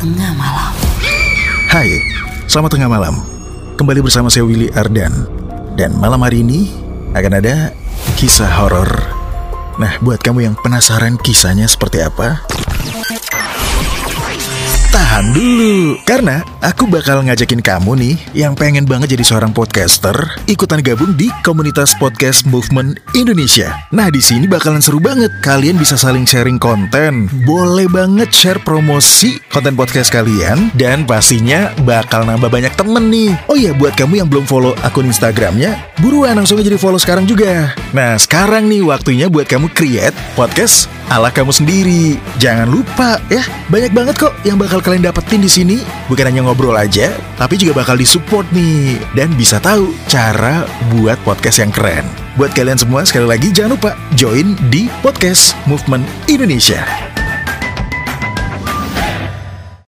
tengah malam. Hai, selamat tengah malam. Kembali bersama saya Willy Ardan. Dan malam hari ini akan ada kisah horor. Nah, buat kamu yang penasaran kisahnya seperti apa, Tahan dulu, karena aku bakal ngajakin kamu nih yang pengen banget jadi seorang podcaster, ikutan gabung di komunitas podcast movement Indonesia. Nah di sini bakalan seru banget, kalian bisa saling sharing konten, boleh banget share promosi konten podcast kalian, dan pastinya bakal nambah banyak temen nih. Oh iya, buat kamu yang belum follow akun Instagramnya, buruan langsung aja di follow sekarang juga. Nah sekarang nih waktunya buat kamu create podcast ala kamu sendiri. Jangan lupa ya, banyak banget kok yang bakal kalian dapetin di sini. Bukan hanya ngobrol aja, tapi juga bakal disupport nih dan bisa tahu cara buat podcast yang keren. Buat kalian semua sekali lagi jangan lupa join di podcast Movement Indonesia.